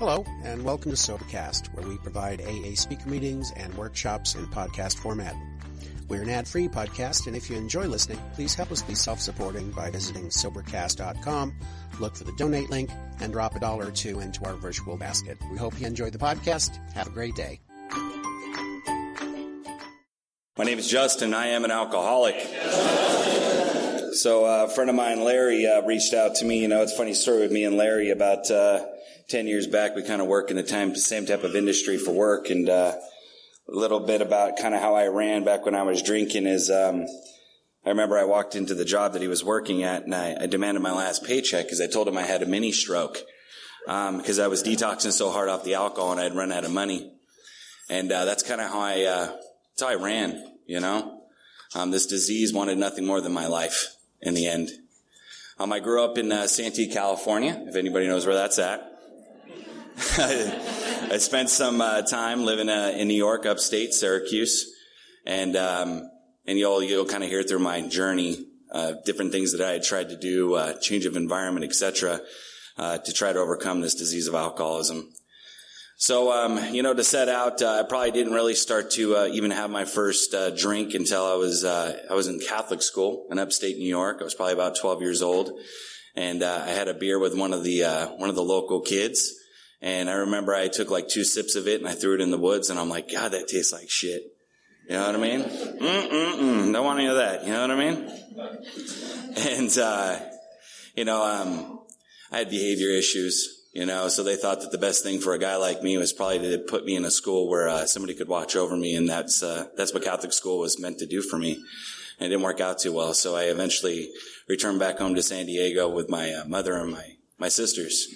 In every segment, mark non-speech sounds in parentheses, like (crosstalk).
Hello, and welcome to Sobercast, where we provide AA speaker meetings and workshops in podcast format. We're an ad-free podcast, and if you enjoy listening, please help us be self-supporting by visiting Sobercast.com, look for the donate link, and drop a dollar or two into our virtual basket. We hope you enjoy the podcast. Have a great day. My name is Justin. I am an alcoholic. So uh, a friend of mine, Larry, uh, reached out to me. You know, it's a funny story with me and Larry. About uh, ten years back, we kind of work in the time, same type of industry for work, and uh, a little bit about kind of how I ran back when I was drinking is. Um, I remember I walked into the job that he was working at, and I, I demanded my last paycheck because I told him I had a mini stroke because um, I was detoxing so hard off the alcohol and I'd run out of money, and uh, that's kind of how I uh, that's how I ran. You know, um, this disease wanted nothing more than my life in the end. Um, I grew up in uh, Santee, California, if anybody knows where that's at. (laughs) I spent some uh, time living uh, in New York, upstate, Syracuse, and um, and you'll you'll kind of hear through my journey uh, different things that I had tried to do, uh, change of environment, etc., uh, to try to overcome this disease of alcoholism. So, um, you know, to set out, uh, I probably didn't really start to even have my first drink until I was I was in Catholic school in upstate New York. I was probably about 12 years old, and I had a beer with one of the one of the local kids. And I remember I took like two sips of it and I threw it in the woods, and I'm like, God, that tastes like shit. You know what I mean? Mm-mm-mm. Don't want any of that. You know what I mean? (laughs) And you know, um, I had behavior issues you know, so they thought that the best thing for a guy like me was probably to put me in a school where uh, somebody could watch over me, and that's uh, that's what Catholic school was meant to do for me. And it didn't work out too well, so I eventually returned back home to San Diego with my uh, mother and my my sisters.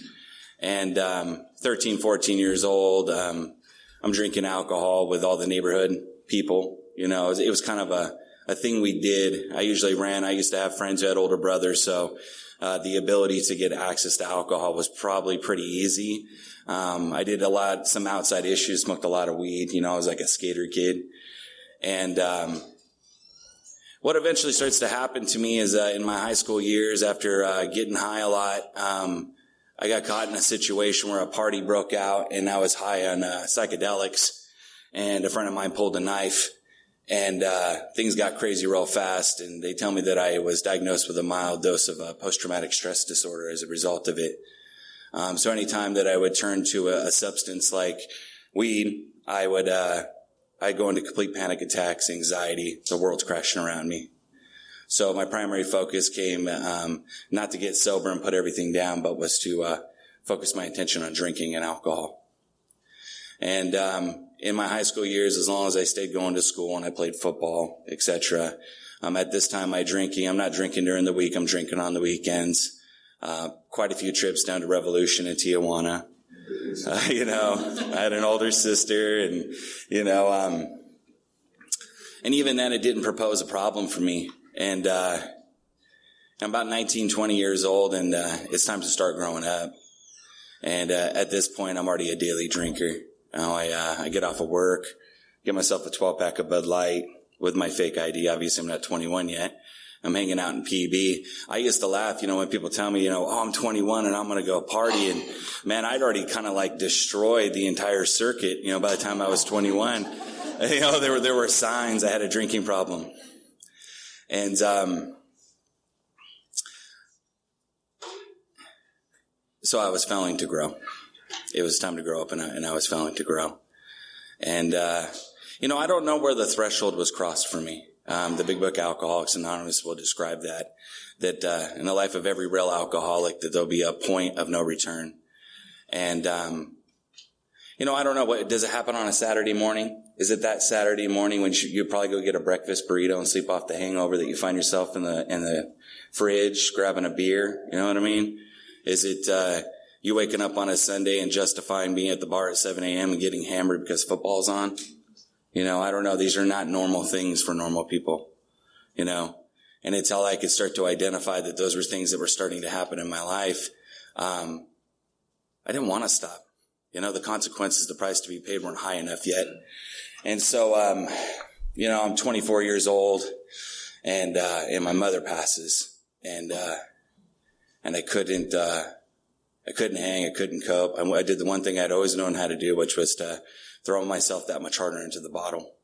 And um, 13, 14 years old, um, I'm drinking alcohol with all the neighborhood people. You know, it was, it was kind of a a thing we did. I usually ran. I used to have friends who had older brothers, so uh, the ability to get access to alcohol was probably pretty easy. Um, I did a lot, some outside issues, smoked a lot of weed. You know, I was like a skater kid. And, um, what eventually starts to happen to me is, uh, in my high school years, after, uh, getting high a lot, um, I got caught in a situation where a party broke out and I was high on, uh, psychedelics and a friend of mine pulled a knife and uh, things got crazy real fast. And they tell me that I was diagnosed with a mild dose of uh, post-traumatic stress disorder as a result of it. Um, so anytime that I would turn to a, a substance like weed, I would uh, I'd go into complete panic attacks, anxiety. The world's crashing around me. So my primary focus came um, not to get sober and put everything down, but was to uh, focus my attention on drinking and alcohol. And um, in my high school years, as long as I stayed going to school and I played football, etc. Um, at this time, my drinking, I'm not drinking during the week. I'm drinking on the weekends. Uh, quite a few trips down to Revolution in Tijuana. (laughs) Uh, you know, I had an older sister and, you know, um, and even then it didn't propose a problem for me. And, uh, I'm about 19, 20 years old and, uh, it's time to start growing up. And, uh, at this point, I'm already a daily drinker. I, uh, I get off of work, get myself a 12 pack of Bud Light with my fake ID. Obviously, I'm not 21 yet. I'm hanging out in PB. I used to laugh, you know, when people tell me, you know, oh, I'm 21 and I'm going to go party. And man, I'd already kind of like destroyed the entire circuit, you know, by the time I was 21. (laughs) you know, there were, there were signs I had a drinking problem. And, um, so I was failing to grow it was time to grow up and I, and I was failing to grow. And, uh, you know, I don't know where the threshold was crossed for me. Um, the big book Alcoholics Anonymous will describe that, that, uh, in the life of every real alcoholic, that there'll be a point of no return. And, um, you know, I don't know what, does it happen on a Saturday morning? Is it that Saturday morning when you, you probably go get a breakfast burrito and sleep off the hangover that you find yourself in the, in the fridge grabbing a beer? You know what I mean? Is it, uh, you waking up on a Sunday and justifying being at the bar at 7 a.m. and getting hammered because football's on. You know, I don't know. These are not normal things for normal people, you know, and until I could start to identify that those were things that were starting to happen in my life, um, I didn't want to stop. You know, the consequences, the price to be paid weren't high enough yet. And so, um, you know, I'm 24 years old and, uh, and my mother passes and, uh, and I couldn't, uh, I couldn't hang. I couldn't cope. I, I did the one thing I'd always known how to do, which was to throw myself that much harder into the bottle.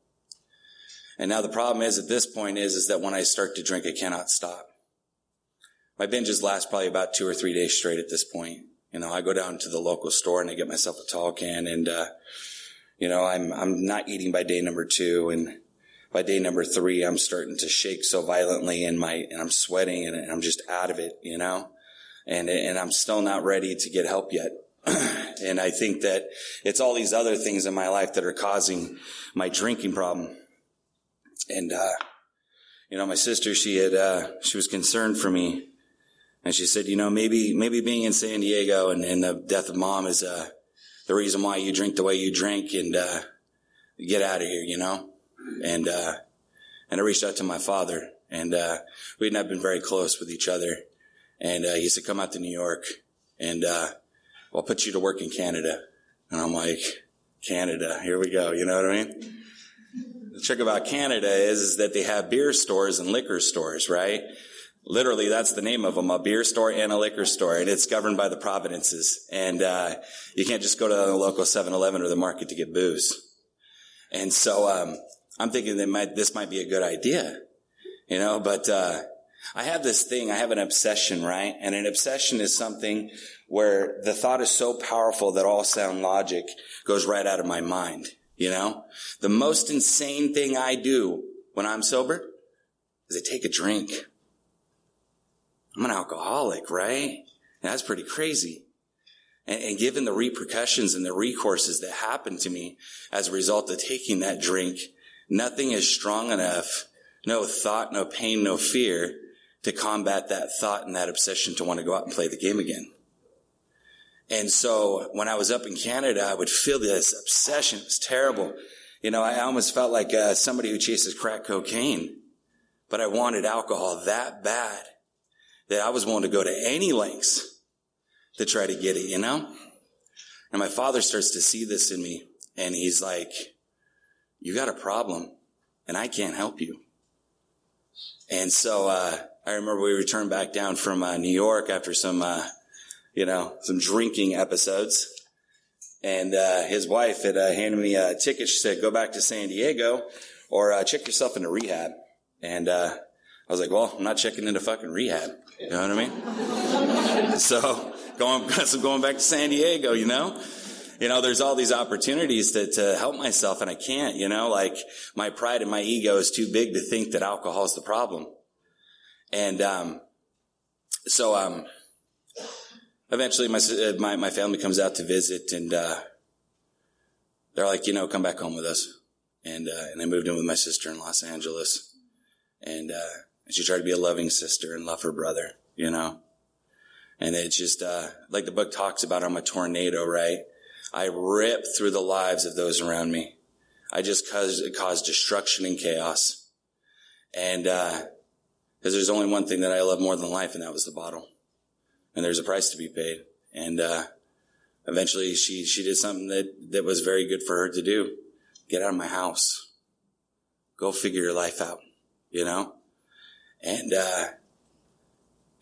And now the problem is at this point is, is that when I start to drink, I cannot stop. My binges last probably about two or three days straight at this point. You know, I go down to the local store and I get myself a tall can and, uh, you know, I'm, I'm not eating by day number two. And by day number three, I'm starting to shake so violently and my, and I'm sweating and I'm just out of it, you know, and, and I'm still not ready to get help yet. (clears throat) and I think that it's all these other things in my life that are causing my drinking problem. And, uh, you know, my sister, she had, uh, she was concerned for me. And she said, you know, maybe, maybe being in San Diego and, and the death of mom is, uh, the reason why you drink the way you drink and, uh, get out of here, you know? And, uh, and I reached out to my father and, uh, we had not been very close with each other. And, uh, he said, come out to New York and, uh, I'll put you to work in Canada. And I'm like, Canada, here we go. You know what I mean? The trick about Canada is, is that they have beer stores and liquor stores, right? Literally, that's the name of them, a beer store and a liquor store, and it's governed by the providences. And, uh, you can't just go to the local 7-Eleven or the market to get booze. And so, um, I'm thinking that might, this might be a good idea, you know, but, uh, I have this thing, I have an obsession, right? And an obsession is something where the thought is so powerful that all sound logic goes right out of my mind. You know, the most insane thing I do when I'm sober is I take a drink. I'm an alcoholic, right? That's pretty crazy. And, and given the repercussions and the recourses that happened to me as a result of taking that drink, nothing is strong enough, no thought, no pain, no fear to combat that thought and that obsession to want to go out and play the game again. And so when I was up in Canada, I would feel this obsession. It was terrible. You know, I almost felt like uh, somebody who chases crack cocaine, but I wanted alcohol that bad that I was willing to go to any lengths to try to get it, you know? And my father starts to see this in me and he's like, you got a problem and I can't help you. And so, uh, I remember we returned back down from uh, New York after some, uh, you know, some drinking episodes. And uh, his wife had uh, handed me a ticket. She said, "Go back to San Diego, or uh, check yourself into rehab." And uh, I was like, "Well, I'm not checking into fucking rehab." You know what I mean? (laughs) so going, (laughs) so going back to San Diego, you know, you know, there's all these opportunities to, to help myself, and I can't. You know, like my pride and my ego is too big to think that alcohol is the problem. And um, so um, eventually my, uh, my, my family comes out to visit and, uh, they're like, you know, come back home with us. And, uh, and I moved in with my sister in Los Angeles. And, uh, she tried to be a loving sister and love her brother, you know? And it's just, uh, like the book talks about, I'm a tornado, right? I rip through the lives of those around me. I just cause, cause destruction and chaos. And, uh, cause there's only one thing that I love more than life, and that was the bottle and there's a price to be paid. And, uh, eventually she, she did something that, that was very good for her to do. Get out of my house. Go figure your life out, you know? And, uh,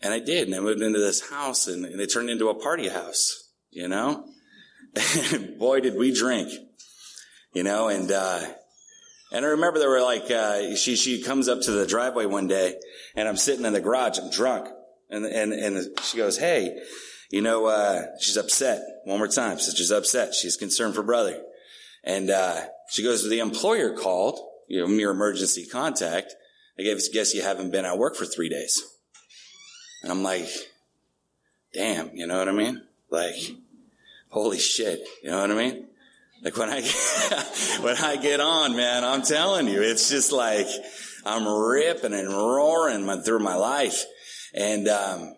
and I did. And I moved into this house and, and it turned into a party house, you know? And (laughs) boy, did we drink, you know? And, uh, and I remember there were like, uh, she, she comes up to the driveway one day and I'm sitting in the garage. I'm drunk and, and, and she goes, Hey, you know, uh, she's upset. One more time. Says she's upset. She's concerned for brother. And, uh, she goes, the employer called, you know, mere emergency contact. I guess you haven't been at work for three days. And I'm like, damn, you know what I mean? Like, holy shit, you know what I mean? Like when I, (laughs) when I get on, man, I'm telling you, it's just like, I'm ripping and roaring through my life. And, um,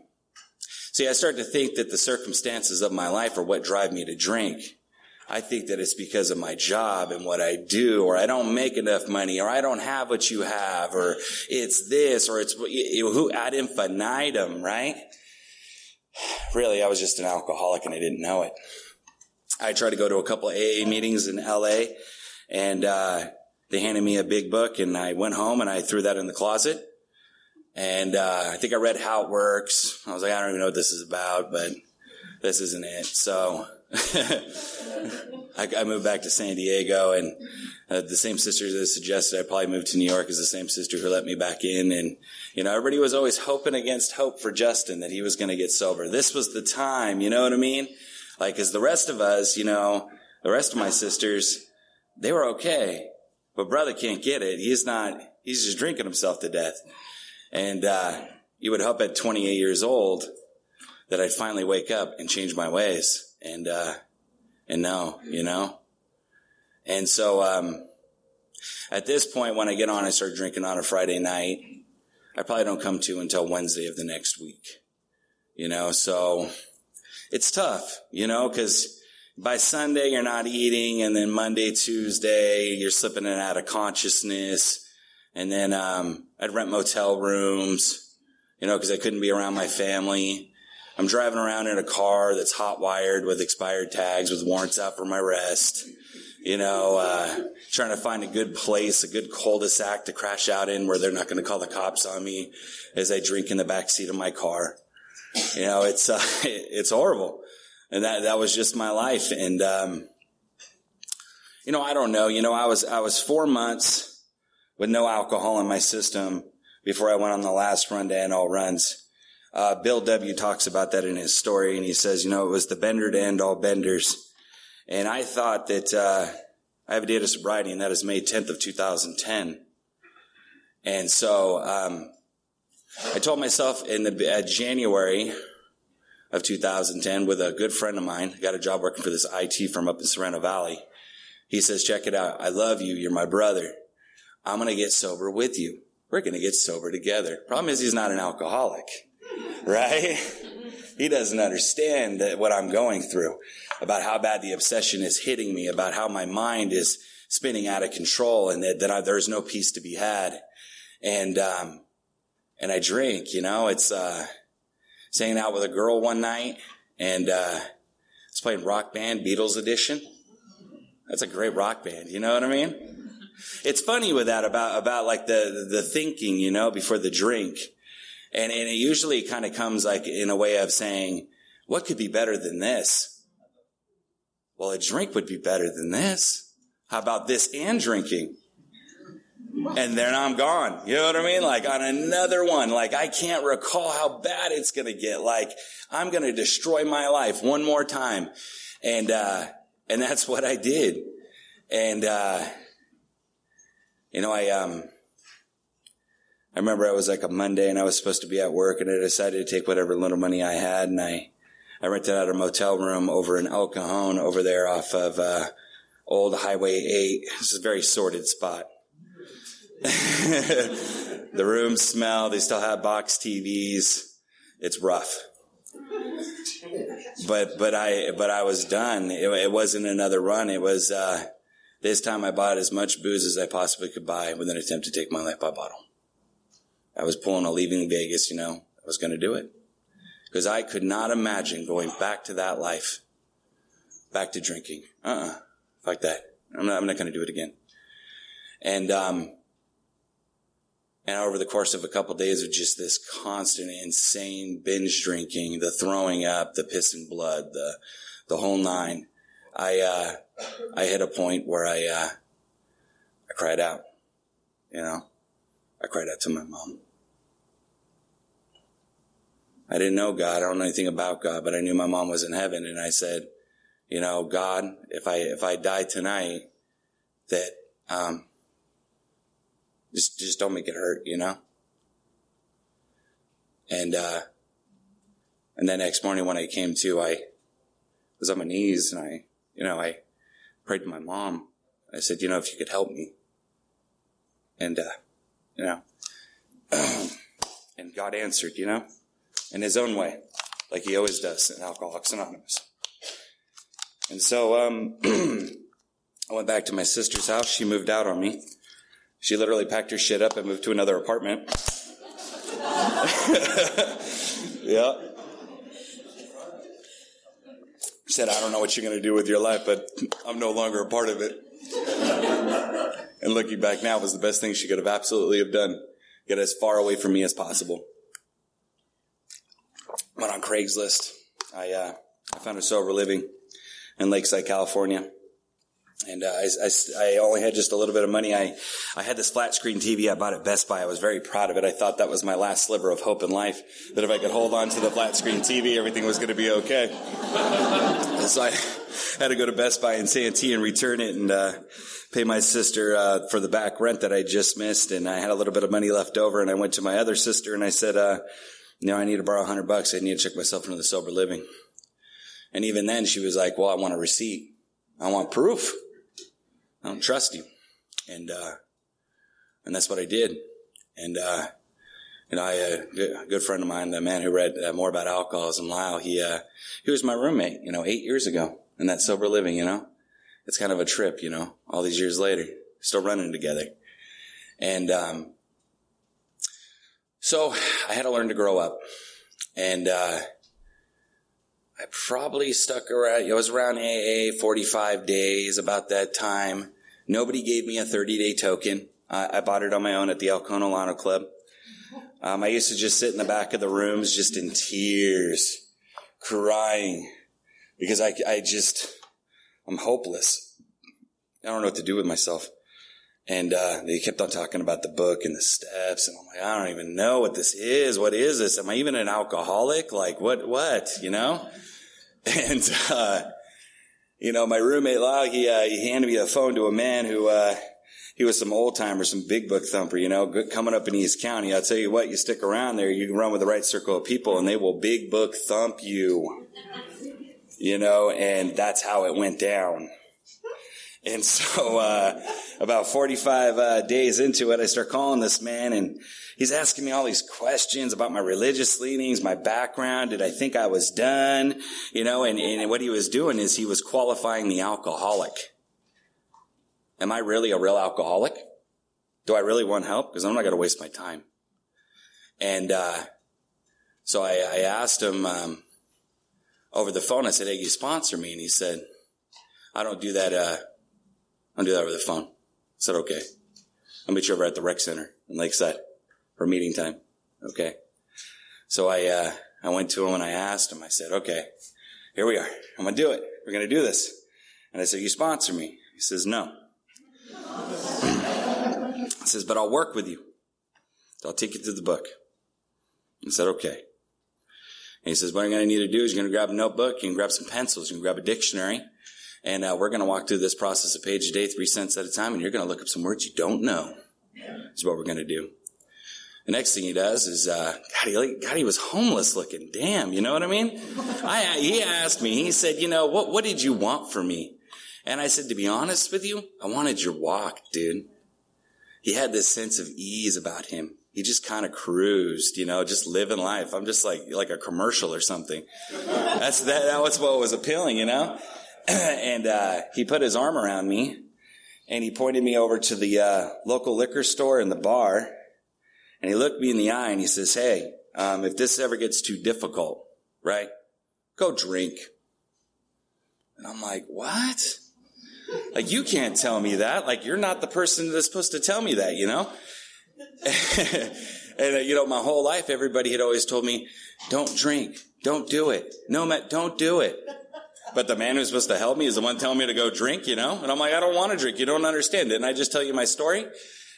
see, I start to think that the circumstances of my life are what drive me to drink. I think that it's because of my job and what I do, or I don't make enough money, or I don't have what you have, or it's this, or it's who ad infinitum, right? (sighs) Really, I was just an alcoholic and I didn't know it. I tried to go to a couple AA meetings in LA, and uh, they handed me a big book, and I went home and I threw that in the closet. And uh, I think I read How It Works. I was like, I don't even know what this is about, but this isn't it. So (laughs) I, I, moved back to San Diego and uh, the same sister that suggested I probably move to New York is the same sister who let me back in. And, you know, everybody was always hoping against hope for Justin that he was going to get sober. This was the time, you know what I mean? Like, as the rest of us, you know, the rest of my sisters, they were okay, but brother can't get it. He's not, he's just drinking himself to death. And, uh, you would hope at 28 years old that I'd finally wake up and change my ways. And, uh, and no, you know? And so, um, at this point, when I get on, I start drinking on a Friday night. I probably don't come to until Wednesday of the next week. You know, so it's tough, you know, cause by Sunday you're not eating and then Monday, Tuesday you're slipping in and out of consciousness. And then, um, I'd rent motel rooms, you know, cause I couldn't be around my family. I'm driving around in a car that's hot wired with expired tags with warrants out for my rest. You know, uh, trying to find a good place, a good cul-de-sac to crash out in where they're not going to call the cops on me as I drink in the back seat of my car. You know, it's, uh, (laughs) it's horrible. And that, that was just my life. And, um, you know, I don't know. You know, I was, I was four months with no alcohol in my system before I went on the last run to end all runs. Uh, Bill W. talks about that in his story, and he says, you know, it was the bender to end all benders. And I thought that uh, I have a date of sobriety, and that is May 10th of 2010. And so um, I told myself in the uh, January of 2010 with a good friend of mine, got a job working for this IT firm up in Sorrento Valley. He says, check it out. I love you. You're my brother. I'm going to get sober with you. We're going to get sober together. Problem is he's not an alcoholic right? He doesn't understand that what I'm going through about how bad the obsession is hitting me, about how my mind is spinning out of control and that, that I, there's no peace to be had. And, um, and I drink, you know, it's, uh, hanging out with a girl one night and, uh, it's playing rock band Beatles edition. That's a great rock band. You know what I mean? It's funny with that about, about like the, the thinking, you know, before the drink. And, and it usually kind of comes like in a way of saying, what could be better than this? Well, a drink would be better than this. How about this and drinking? And then I'm gone. You know what I mean? Like on another one, like I can't recall how bad it's going to get. Like I'm going to destroy my life one more time. And, uh, and that's what I did. And, uh, you know, I, um, I remember it was like a Monday and I was supposed to be at work and I decided to take whatever little money I had and I, I rented out a motel room over in El Cajon over there off of, uh, old Highway 8. This is a very sordid spot. (laughs) the rooms smell. They still have box TVs. It's rough. But, but I, but I was done. It, it wasn't another run. It was, uh, this time I bought as much booze as I possibly could buy with an attempt to take my life by bottle. I was pulling a leaving Vegas, you know, I was going to do it. Because I could not imagine going back to that life, back to drinking. Uh-uh. Like that. I'm not, I'm not going to do it again. And, um, and over the course of a couple of days of just this constant, insane binge drinking, the throwing up, the piss and blood, the, the whole nine, I, uh, I hit a point where I, uh, I cried out, you know, I cried out to my mom. I didn't know God. I don't know anything about God, but I knew my mom was in heaven. And I said, you know, God, if I, if I die tonight, that, um, just, just don't make it hurt, you know? And, uh, and then next morning when I came to, I was on my knees and I, you know, I prayed to my mom. I said, you know, if you could help me. And, uh, you know. (clears throat) and God answered, you know, in his own way, like he always does in Alcoholics Anonymous. And so, um, (clears throat) I went back to my sister's house. She moved out on me. She literally packed her shit up and moved to another apartment. (laughs) yeah. Said, I don't know what you're going to do with your life, but I'm no longer a part of it. (laughs) And looking back now was the best thing she could have absolutely have done. Get as far away from me as possible. Went on Craigslist. I, uh, I found a sober living in Lakeside, California. And uh, I, I, I, only had just a little bit of money. I, I had this flat screen TV I bought at Best Buy. I was very proud of it. I thought that was my last sliver of hope in life. That if I could hold on to the flat screen TV, everything was going to be okay. so I had to go to Best Buy in Santee and return it and uh, pay my sister uh, for the back rent that I just missed. And I had a little bit of money left over. And I went to my other sister and I said, uh, "You know, I need to borrow hundred bucks. I need to check myself into the sober living." And even then, she was like, "Well, I want a receipt. I want proof." I don't trust you. And, uh, and that's what I did. And, uh, you I, uh, a good friend of mine, the man who read uh, more about alcoholism, Lyle, he, uh, he was my roommate, you know, eight years ago in that sober living, you know, it's kind of a trip, you know, all these years later, still running together. And, um, so I had to learn to grow up and, uh, I probably stuck around, it was around AA 45 days about that time. Nobody gave me a 30 day token. I, I bought it on my own at the El Cajon Alano Club. Um, I used to just sit in the back of the rooms just in tears, crying because I, I just, I'm hopeless. I don't know what to do with myself. And, uh, they kept on talking about the book and the steps. And I'm like, I don't even know what this is. What is this? Am I even an alcoholic? Like what, what, you know? (laughs) And, uh, you know, my roommate Lyle, he, uh, he handed me a phone to a man who, uh, he was some old timer, some big book thumper, you know, coming up in East County. I'll tell you what, you stick around there, you can run with the right circle of people and they will big book thump you, you know, and that's how it went down. And so, uh, about 45 uh, days into it, I start calling this man and he's asking me all these questions about my religious leanings, my background. Did I think I was done? You know, and, and what he was doing is he was qualifying the alcoholic. Am I really a real alcoholic? Do I really want help? Because I'm not going to waste my time. And, uh, so I, I asked him, um, over the phone, I said, Hey, you sponsor me? And he said, I don't do that, uh, I'll do that over the phone. I said, okay. I'll meet you over at the rec center in Lakeside for meeting time. Okay. So I, uh, I went to him and I asked him, I said, okay, here we are. I'm going to do it. We're going to do this. And I said, you sponsor me. He says, no. he says, but I'll work with you. I'll take you through the book. I said, okay. And he says, what I'm going to need to do is you're going to grab a notebook, you can grab some pencils, you can grab a dictionary, and uh, we're going to walk through this process a page a day, three cents at a time, and you're going to look up some words you don't know. Is what we're going to do. The next thing he does is, uh, God, he, God, he was homeless looking. Damn, you know what I mean? I, he asked me, he said, you know, what, what did you want from me? And I said, to be honest with you, I wanted your walk, dude. He had this sense of ease about him. He just kind of cruised, you know, just living life. I'm just like, like a commercial or something. That's, that, that was what was appealing, you know? (clears throat) and uh, he put his arm around me and he pointed me over to the uh, local liquor store and the bar and he looked me in the eye and he says hey um, if this ever gets too difficult right go drink and i'm like what like you can't tell me that like you're not the person that's supposed to tell me that you know (laughs) and uh, you know my whole life everybody had always told me don't drink don't do it no matt don't do it but the man who's supposed to help me is the one telling me to go drink, you know? And I'm like, I don't want to drink. You don't understand. Didn't I just tell you my story?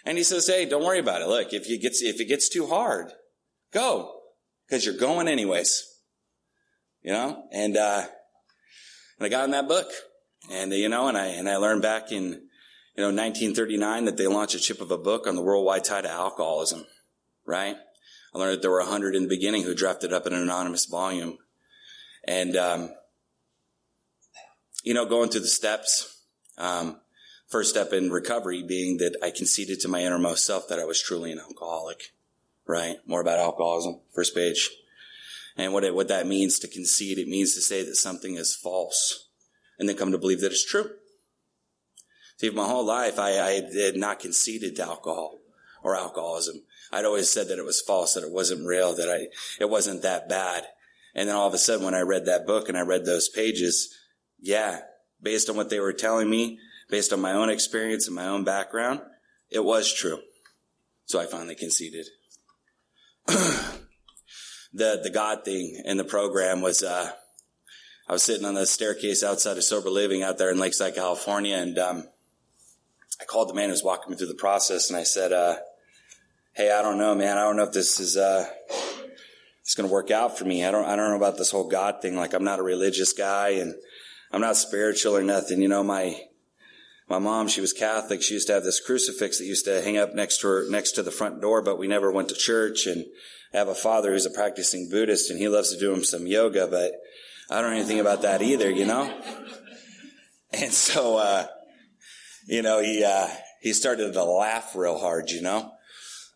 And he says, Hey, don't worry about it. Look, if you gets, if it gets too hard, go. Cause you're going anyways. You know? And, uh, and I got in that book and, you know, and I, and I learned back in, you know, 1939 that they launched a chip of a book on the worldwide tide of alcoholism, right? I learned that there were a hundred in the beginning who drafted up an anonymous volume. And, um, you know, going through the steps. Um, first step in recovery being that I conceded to my innermost self that I was truly an alcoholic, right? More about alcoholism, first page. And what it, what that means to concede, it means to say that something is false and then come to believe that it's true. See, my whole life, I, I had not conceded to alcohol or alcoholism. I'd always said that it was false, that it wasn't real, that I, it wasn't that bad. And then all of a sudden, when I read that book and I read those pages, yeah, based on what they were telling me, based on my own experience and my own background, it was true. So I finally conceded. (clears throat) the the God thing in the program was uh, I was sitting on the staircase outside of sober living out there in Lakeside, California, and um, I called the man who was walking me through the process, and I said, uh, "Hey, I don't know, man. I don't know if this is uh, it's going to work out for me. I don't I don't know about this whole God thing. Like, I'm not a religious guy, and I'm not spiritual or nothing. You know, my my mom, she was Catholic. She used to have this crucifix that used to hang up next to her, next to the front door, but we never went to church. And I have a father who's a practicing Buddhist and he loves to do him some yoga, but I don't know anything about that either, you know? (laughs) And so, uh, you know, he, uh, he started to laugh real hard, you know?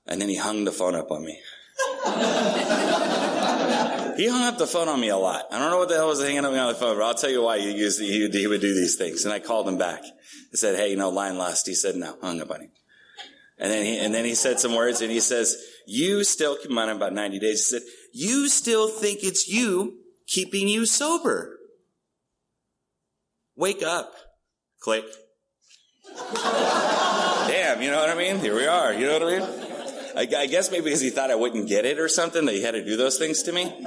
And then he hung the phone up on me. he hung up the phone on me a lot. I don't know what the hell was hanging up on the phone, but I'll tell you why he, used, he, he would do these things. And I called him back. I said, Hey, you know, line lost. He said, no, hung up on him. And then he, and then he said some words and he says, you still, keep in mind, about 90 days. He said, you still think it's you keeping you sober. Wake up. Click. Damn, you know what I mean? Here we are. You know what I mean? I, guess maybe because he thought I wouldn't get it or something that he had to do those things to me. (laughs)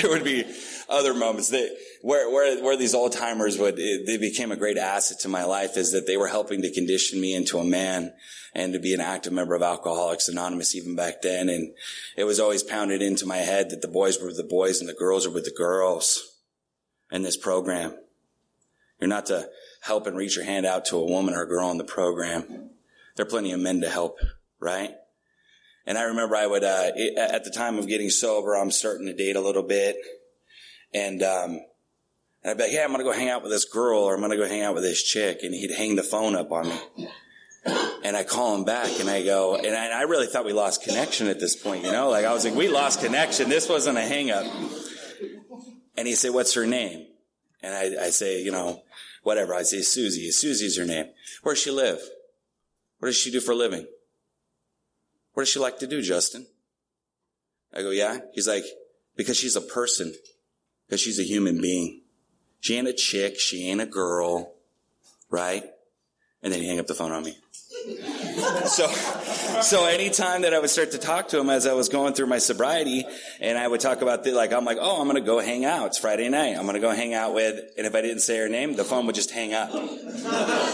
there would be other moments that where where where these old timers would it, they became a great asset to my life is that they were helping to condition me into a man and to be an active member of Alcoholics Anonymous even back then. And it was always pounded into my head that the boys were with the boys and the girls were with the girls in this program. You're not to help and reach your hand out to a woman or a girl in the program. There are plenty of men to help, right? And I remember I would, uh, at the time of getting sober, I'm starting to date a little bit. And, um, and I'd be like, yeah, I'm going to go hang out with this girl or I'm going to go hang out with this chick. And he'd hang the phone up on me. And I call him back and I go, and I, I really thought we lost connection at this point, you know, like I was like, we lost connection. This wasn't a hang up. And he said, what's her name? And I, I say, you know, whatever. I say, Susie. Susie's her name. Where does she live? What does she do for a living? What does she like to do, Justin? I go, yeah. He's like, because she's a person. Because she's a human being. She ain't a chick. She ain't a girl. Right? And then he hang up the phone on me. (laughs) so, so anytime that I would start to talk to him as I was going through my sobriety, and I would talk about the, like, I'm like, oh, I'm to go hang out. It's Friday night. I'm to go hang out with, and if I didn't say her name, the phone would just hang up.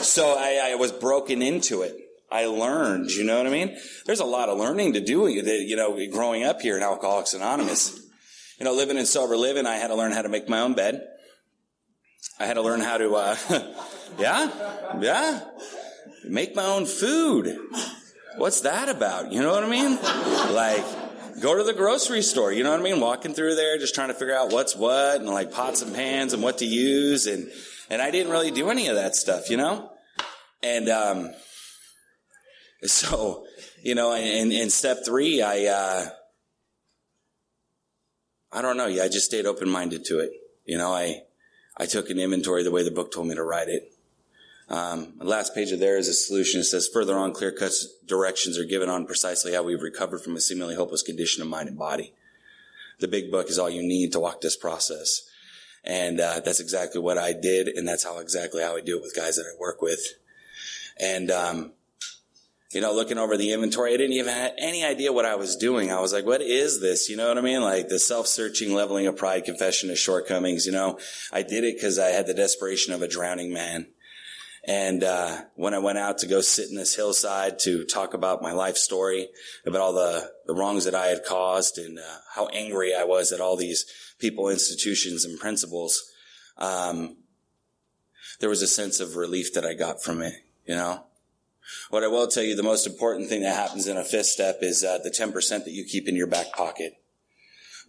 so I, I was broken into it. I learned, you know what I mean? There's a lot of learning to do, you know, growing up here in Alcoholics Anonymous. You know, living in sober living, I had to learn how to make my own bed. I had to learn how to, uh, (laughs) yeah, yeah, make my own food. What's that about? You know what I mean? Like, go to the grocery store. You know what I mean? Walking through there, just trying to figure out what's what and like pots and pans and what to use. And, and I didn't really do any of that stuff, you know? And, um, (laughs) so, you know, in, in step three, I, uh, I don't know. Yeah, I just stayed open minded to it. You know, I, I took an inventory the way the book told me to write it. Um, the last page of there is a solution. It says further on, clear cut directions are given on precisely how we've recovered from a seemingly hopeless condition of mind and body. The big book is all you need to walk this process. And, uh, that's exactly what I did. And that's how exactly how I do it with guys that I work with. And, um, you know, looking over the inventory, I didn't even have any idea what I was doing. I was like, what is this? You know what I mean? Like the self-searching, leveling of pride, confession of shortcomings. You know, I did it because I had the desperation of a drowning man. And uh, when I went out to go sit in this hillside to talk about my life story, about all the, the wrongs that I had caused and uh, how angry I was at all these people, institutions, and principles, um, there was a sense of relief that I got from it, you know? What I will tell you, the most important thing that happens in a fifth step is uh, the 10% that you keep in your back pocket.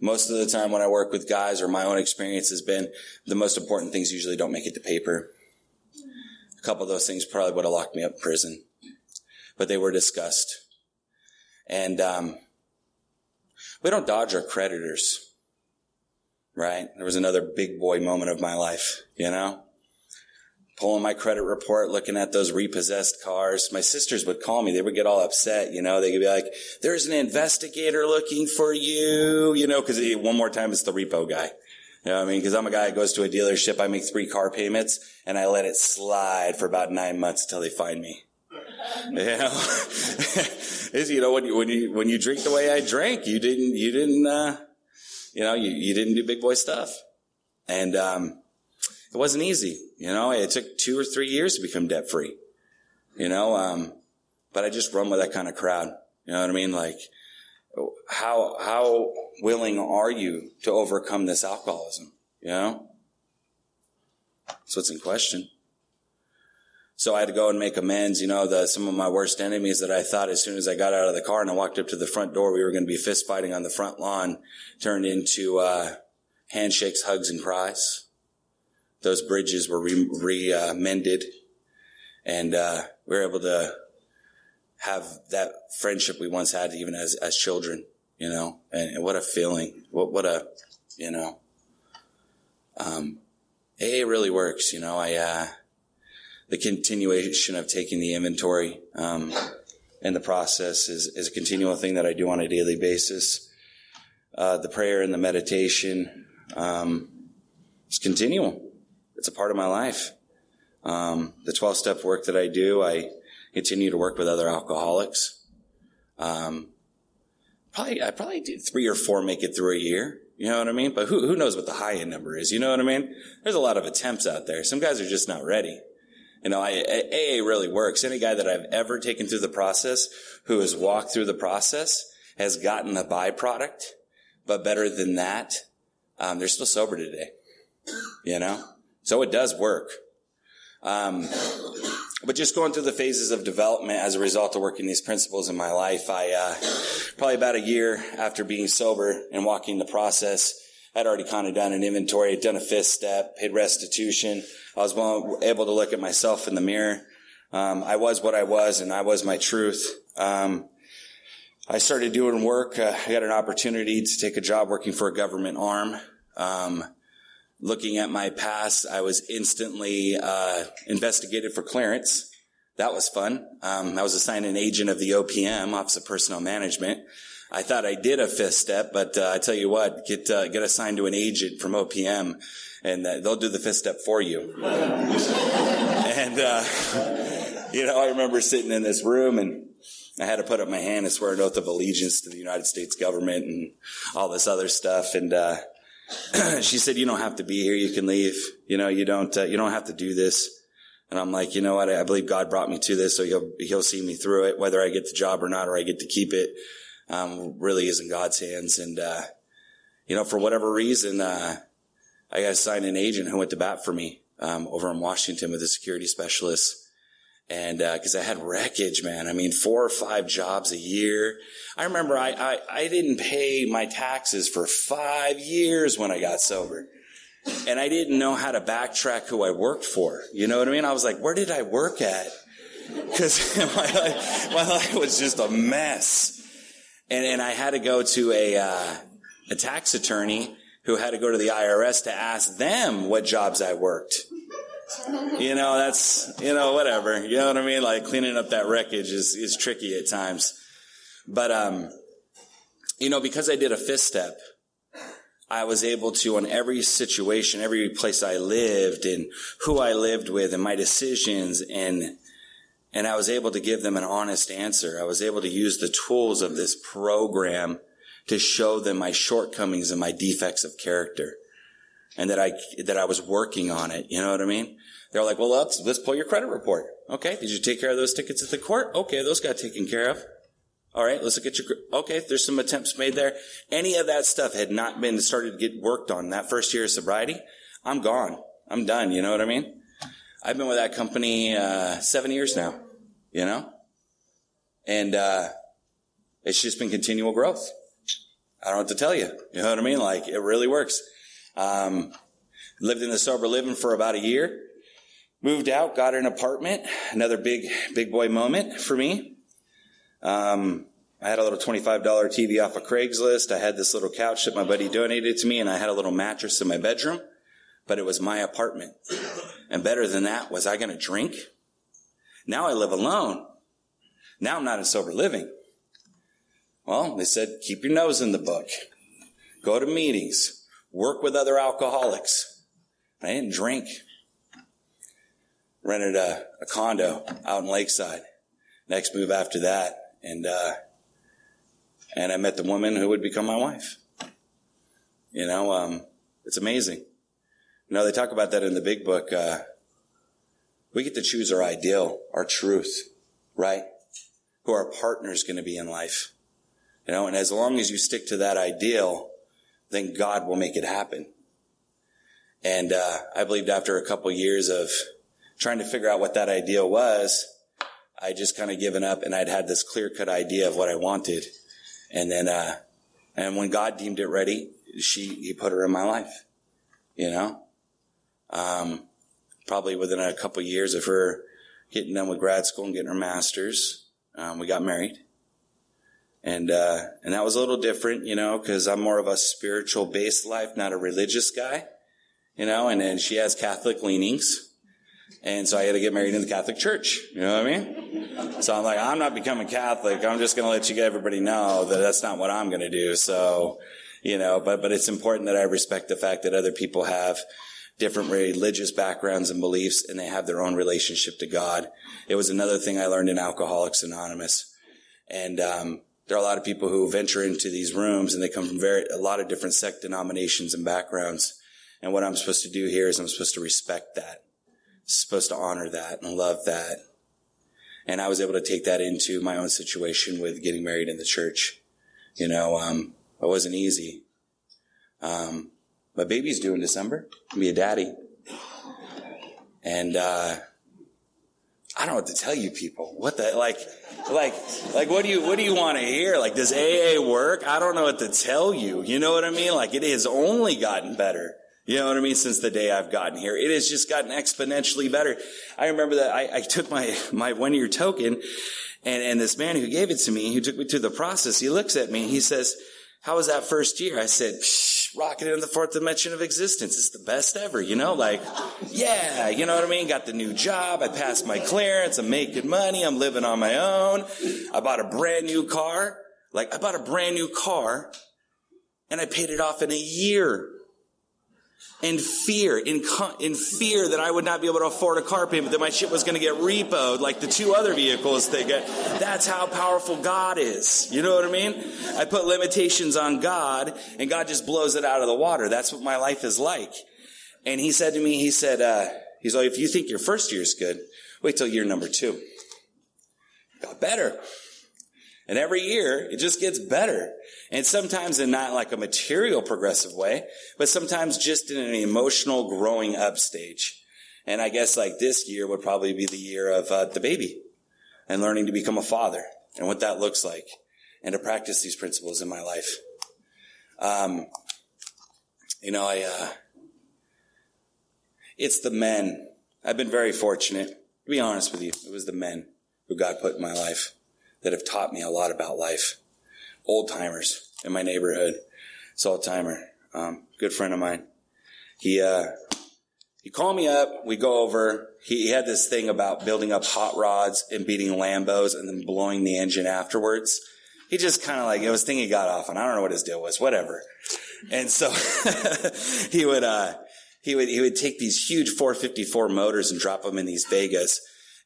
Most of the time when I work with guys or my own experience has been the most important things usually don't make it to paper. Couple of those things probably would have locked me up in prison, but they were discussed. And, um, we don't dodge our creditors, right? There was another big boy moment of my life, you know? pulling my credit report, looking at those repossessed cars. My sisters would call me. They would get all upset. You know, they could be like, there's an investigator looking for you, you know, cause one more time it's the repo guy. You know what I mean? Cause I'm a guy that goes to a dealership. I make three car payments and I let it slide for about nine months until they find me. You know, (laughs) is, you know, when you, when you, when you drink the way I drank, you didn't, you didn't, uh, you know, you, you didn't do big boy stuff. And, um, it wasn't easy. You know, it took two or three years to become debt free. You know, um, but I just run with that kind of crowd. You know what I mean? Like, how, how willing are you to overcome this alcoholism? You know? That's what's in question. So I had to go and make amends. You know, the, some of my worst enemies that I thought as soon as I got out of the car and I walked up to the front door, we were going to be fist fighting on the front lawn turned into, uh, handshakes, hugs, and cries. Those bridges were re, re uh, mended and, uh, we were able to have that friendship we once had even as, as children, you know, and, and what a feeling. What, what a, you know, um, AA really works, you know, I, uh, the continuation of taking the inventory, um, in the process is, is a continual thing that I do on a daily basis. Uh, the prayer and the meditation, um, it's continual. It's a part of my life. Um, the 12 step work that I do, I continue to work with other alcoholics. Um, probably, I probably do three or four make it through a year. You know what I mean? But who, who knows what the high end number is? You know what I mean? There's a lot of attempts out there. Some guys are just not ready. You know, I, AA really works. Any guy that I've ever taken through the process who has walked through the process has gotten a byproduct. But better than that, um, they're still sober today. You know? So it does work. Um, but just going through the phases of development as a result of working these principles in my life, I, uh, probably about a year after being sober and walking the process, I'd already kind of done an inventory, had done a fifth step, paid restitution. I was able to look at myself in the mirror. Um, I was what I was and I was my truth. Um, I started doing work. Uh, I got an opportunity to take a job working for a government arm. Um, looking at my past, I was instantly uh, investigated for clearance. That was fun. Um, I was assigned an agent of the OPM, Office of Personnel Management. I thought I did a fifth step, but uh, I tell you what, get uh, get assigned to an agent from OPM, and uh, they'll do the fifth step for you. (laughs) and uh, you know, I remember sitting in this room and. I had to put up my hand and swear an oath of allegiance to the United States government and all this other stuff. And, uh, (clears throat) she said, you don't have to be here. You can leave. You know, you don't, uh, you don't have to do this. And I'm like, you know what? I, I believe God brought me to this. So he'll, he'll see me through it, whether I get the job or not, or I get to keep it. Um, really is in God's hands. And, uh, you know, for whatever reason, uh, I got assigned an agent who went to bat for me, um, over in Washington with a security specialist. And, uh, cause I had wreckage, man. I mean, four or five jobs a year. I remember I, I, I didn't pay my taxes for five years when I got sober. And I didn't know how to backtrack who I worked for. You know what I mean? I was like, where did I work at? Cause (laughs) my life, my life was just a mess. And, and I had to go to a, uh, a tax attorney who had to go to the IRS to ask them what jobs I worked. You know, that's, you know, whatever. You know what I mean? Like cleaning up that wreckage is, is tricky at times. But, um, you know, because I did a fifth step, I was able to, on every situation, every place I lived and who I lived with and my decisions and, and I was able to give them an honest answer. I was able to use the tools of this program to show them my shortcomings and my defects of character and that I, that I was working on it. You know what I mean? They're like, well, let's, let's pull your credit report. Okay. Did you take care of those tickets at the court? Okay. Those got taken care of. All right. Let's look at your, okay. There's some attempts made there. Any of that stuff had not been started to get worked on that first year of sobriety. I'm gone. I'm done. You know what I mean? I've been with that company, uh, seven years now, you know, and, uh, it's just been continual growth. I don't what to tell you. You know what I mean? Like it really works. Um, lived in the sober living for about a year. Moved out, got an apartment. Another big, big boy moment for me. Um, I had a little $25 TV off of Craigslist. I had this little couch that my buddy donated to me and I had a little mattress in my bedroom, but it was my apartment. And better than that, was I going to drink? Now I live alone. Now I'm not in sober living. Well, they said, keep your nose in the book. Go to meetings work with other alcoholics. I didn't drink. Rented a, a condo out in Lakeside. Next move after that. And, uh, and I met the woman who would become my wife. You know, um, it's amazing. You know, they talk about that in the big book. Uh, we get to choose our ideal, our truth, right? Who our partner is going to be in life. You know, and as long as you stick to that ideal, then God will make it happen. And uh, I believed after a couple years of trying to figure out what that idea was, I just kind of given up and I'd had this clear cut idea of what I wanted. And then, uh, and when God deemed it ready, she, he put her in my life, you know? Um, probably within a couple years of her getting done with grad school and getting her master's, um, we got married. And, uh, and that was a little different, you know, cause I'm more of a spiritual based life, not a religious guy, you know, and then she has Catholic leanings. And so I had to get married in the Catholic Church. You know what I mean? So I'm like, I'm not becoming Catholic. I'm just going to let you get everybody know that that's not what I'm going to do. So, you know, but, but it's important that I respect the fact that other people have different religious backgrounds and beliefs and they have their own relationship to God. It was another thing I learned in Alcoholics Anonymous. And, um, there are a lot of people who venture into these rooms and they come from very, a lot of different sect denominations and backgrounds. And what I'm supposed to do here is I'm supposed to respect that supposed to honor that and love that. And I was able to take that into my own situation with getting married in the church. You know, um, it wasn't easy. Um, my baby's due in December. I'll be a daddy. And, uh, I don't know what to tell you people. What the, like, like, like, what do you, what do you want to hear? Like, does AA work? I don't know what to tell you. You know what I mean? Like, it has only gotten better. You know what I mean? Since the day I've gotten here, it has just gotten exponentially better. I remember that I, I took my, my one year token and, and this man who gave it to me, who took me through the process, he looks at me he says, how was that first year? I said, rocketed in the fourth dimension of existence. It's the best ever, you know, like, yeah, you know what I mean? Got the new job. I passed my clearance. I'm making money. I'm living on my own. I bought a brand new car. Like, I bought a brand new car and I paid it off in a year in fear, in, in fear that I would not be able to afford a car payment, that my shit was going to get repoed like the two other vehicles they get. That's how powerful God is. You know what I mean? I put limitations on God and God just blows it out of the water. That's what my life is like. And he said to me, he said, uh, he's like, if you think your first year is good, wait till year number two. Got better. And every year it just gets better. And sometimes in not like a material progressive way, but sometimes just in an emotional growing up stage. And I guess like this year would probably be the year of uh, the baby and learning to become a father and what that looks like and to practice these principles in my life. Um, you know, I, uh, it's the men. I've been very fortunate. To be honest with you, it was the men who God put in my life that have taught me a lot about life. Old timers in my neighborhood. It's old timer, um, good friend of mine. He, uh, he called me up. We go over. He, he had this thing about building up hot rods and beating Lambos and then blowing the engine afterwards. He just kind of like, it was thing he got off on. I don't know what his deal was, whatever. And so (laughs) he would, uh, he would, he would take these huge 454 motors and drop them in these Vegas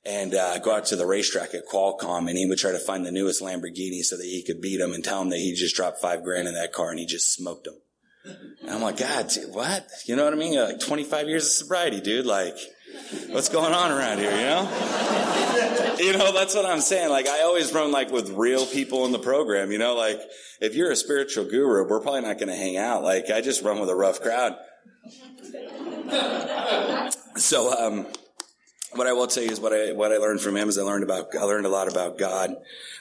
and uh, go out to the racetrack at Qualcomm, and he would try to find the newest Lamborghini so that he could beat him and tell him that he just dropped five grand in that car and he just smoked him. And I'm like, God, dude, what? You know what I mean? Like 25 years of sobriety, dude. Like, what's going on around here? You know? (laughs) you know, that's what I'm saying. Like, I always run like with real people in the program. You know, like if you're a spiritual guru, we're probably not going to hang out. Like, I just run with a rough crowd. So, um, what I will tell you is what I what I learned from him is I learned about I learned a lot about God,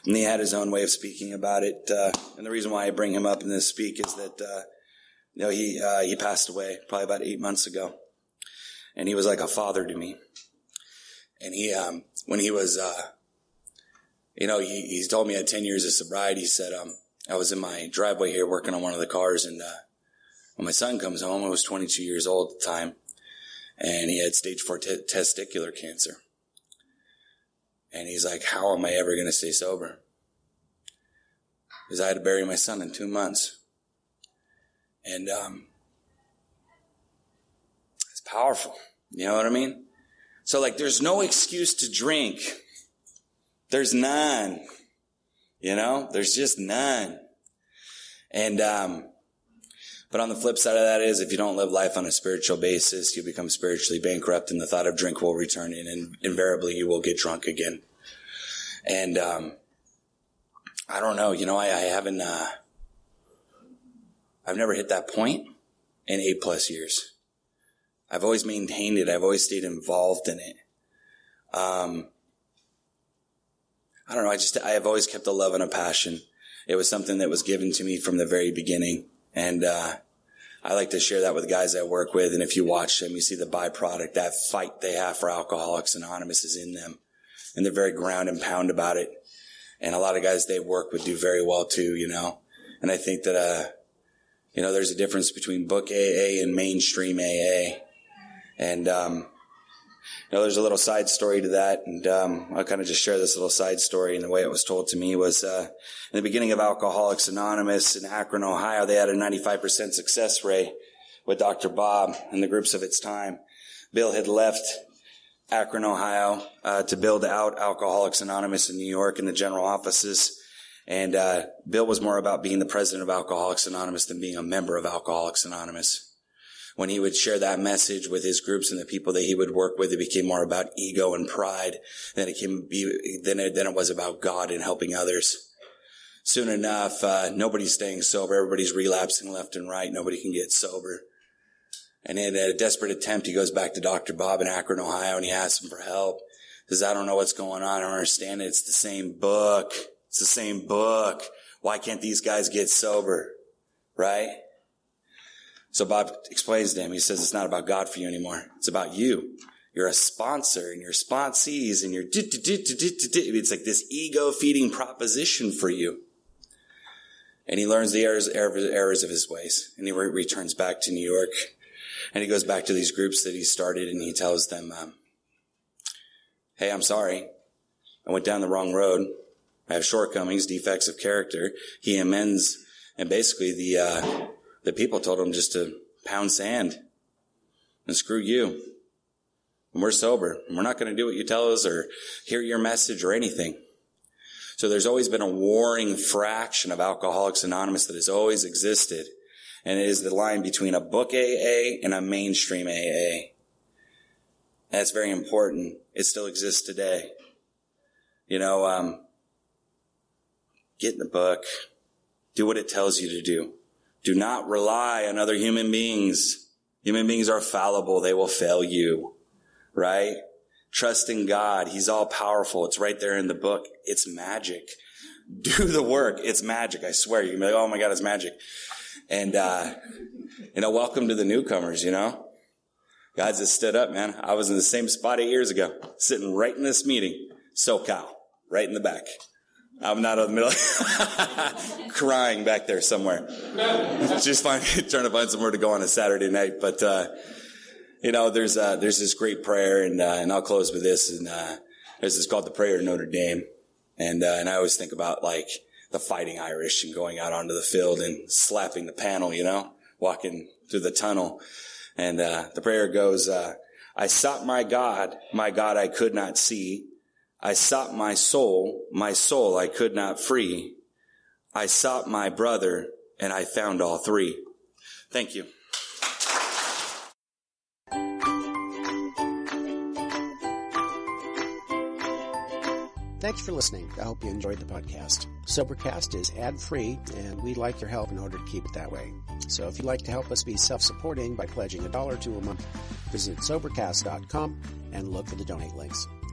and he had his own way of speaking about it. Uh, and the reason why I bring him up in this speak is that uh, you know he uh, he passed away probably about eight months ago, and he was like a father to me. And he um, when he was uh, you know he he told me I had ten years of sobriety. He said um, I was in my driveway here working on one of the cars, and uh, when my son comes home, I was 22 years old at the time and he had stage four t- testicular cancer. And he's like, how am I ever going to stay sober? Because I had to bury my son in two months. And, um, it's powerful. You know what I mean? So like, there's no excuse to drink. There's none. You know, there's just none. And, um, But on the flip side of that is if you don't live life on a spiritual basis, you become spiritually bankrupt and the thought of drink will return and invariably you will get drunk again. And, um, I don't know, you know, I, I haven't, uh, I've never hit that point in eight plus years. I've always maintained it. I've always stayed involved in it. Um, I don't know. I just, I have always kept a love and a passion. It was something that was given to me from the very beginning. And, uh, I like to share that with guys I work with. And if you watch them, you see the byproduct, that fight they have for Alcoholics Anonymous is in them. And they're very ground and pound about it. And a lot of guys they work with do very well too, you know. And I think that, uh, you know, there's a difference between book AA and mainstream AA. And, um, you know, there's a little side story to that, and um, I'll kind of just share this little side story. And the way it was told to me was uh, in the beginning of Alcoholics Anonymous in Akron, Ohio, they had a 95% success rate with Dr. Bob and the groups of its time. Bill had left Akron, Ohio, uh, to build out Alcoholics Anonymous in New York in the general offices. And uh, Bill was more about being the president of Alcoholics Anonymous than being a member of Alcoholics Anonymous when he would share that message with his groups and the people that he would work with, it became more about ego and pride than it can be, than it, than it was about God and helping others. Soon enough, uh, nobody's staying sober. Everybody's relapsing left and right. Nobody can get sober. And in a desperate attempt, he goes back to Dr. Bob in Akron, Ohio, and he asks him for help. He says, I don't know what's going on. I don't understand it. It's the same book. It's the same book. Why can't these guys get sober? Right? So Bob explains to him, he says, it's not about God for you anymore. It's about you. You're a sponsor and your sponsees and your it's like this ego feeding proposition for you. And he learns the errors, errors of his ways and he re- returns back to New York and he goes back to these groups that he started and he tells them, um, Hey, I'm sorry. I went down the wrong road. I have shortcomings, defects of character. He amends and basically the, uh, the people told him just to pound sand and screw you. And we're sober and we're not going to do what you tell us or hear your message or anything. So there's always been a warring fraction of Alcoholics Anonymous that has always existed. And it is the line between a book AA and a mainstream AA. That's very important. It still exists today. You know, um, get in the book. Do what it tells you to do. Do not rely on other human beings. Human beings are fallible. They will fail you, right? Trust in God. He's all powerful. It's right there in the book. It's magic. (laughs) Do the work. It's magic. I swear. You can be like, oh my God, it's magic. And, uh, you know, welcome to the newcomers, you know? Guys that stood up, man. I was in the same spot eight years ago, sitting right in this meeting. SoCal, right in the back. I'm not in the middle, (laughs) crying back there somewhere. (laughs) Just find, (laughs) trying to find somewhere to go on a Saturday night. But, uh, you know, there's, uh, there's this great prayer and, uh, and I'll close with this. And, uh, this called the prayer of Notre Dame. And, uh, and I always think about like the fighting Irish and going out onto the field and slapping the panel, you know, walking through the tunnel. And, uh, the prayer goes, I sought my God, my God I could not see. I sought my soul, my soul I could not free. I sought my brother, and I found all three. Thank you. Thanks for listening. I hope you enjoyed the podcast. Sobercast is ad free, and we'd like your help in order to keep it that way. So if you'd like to help us be self supporting by pledging a dollar to a month, visit Sobercast.com and look for the donate links.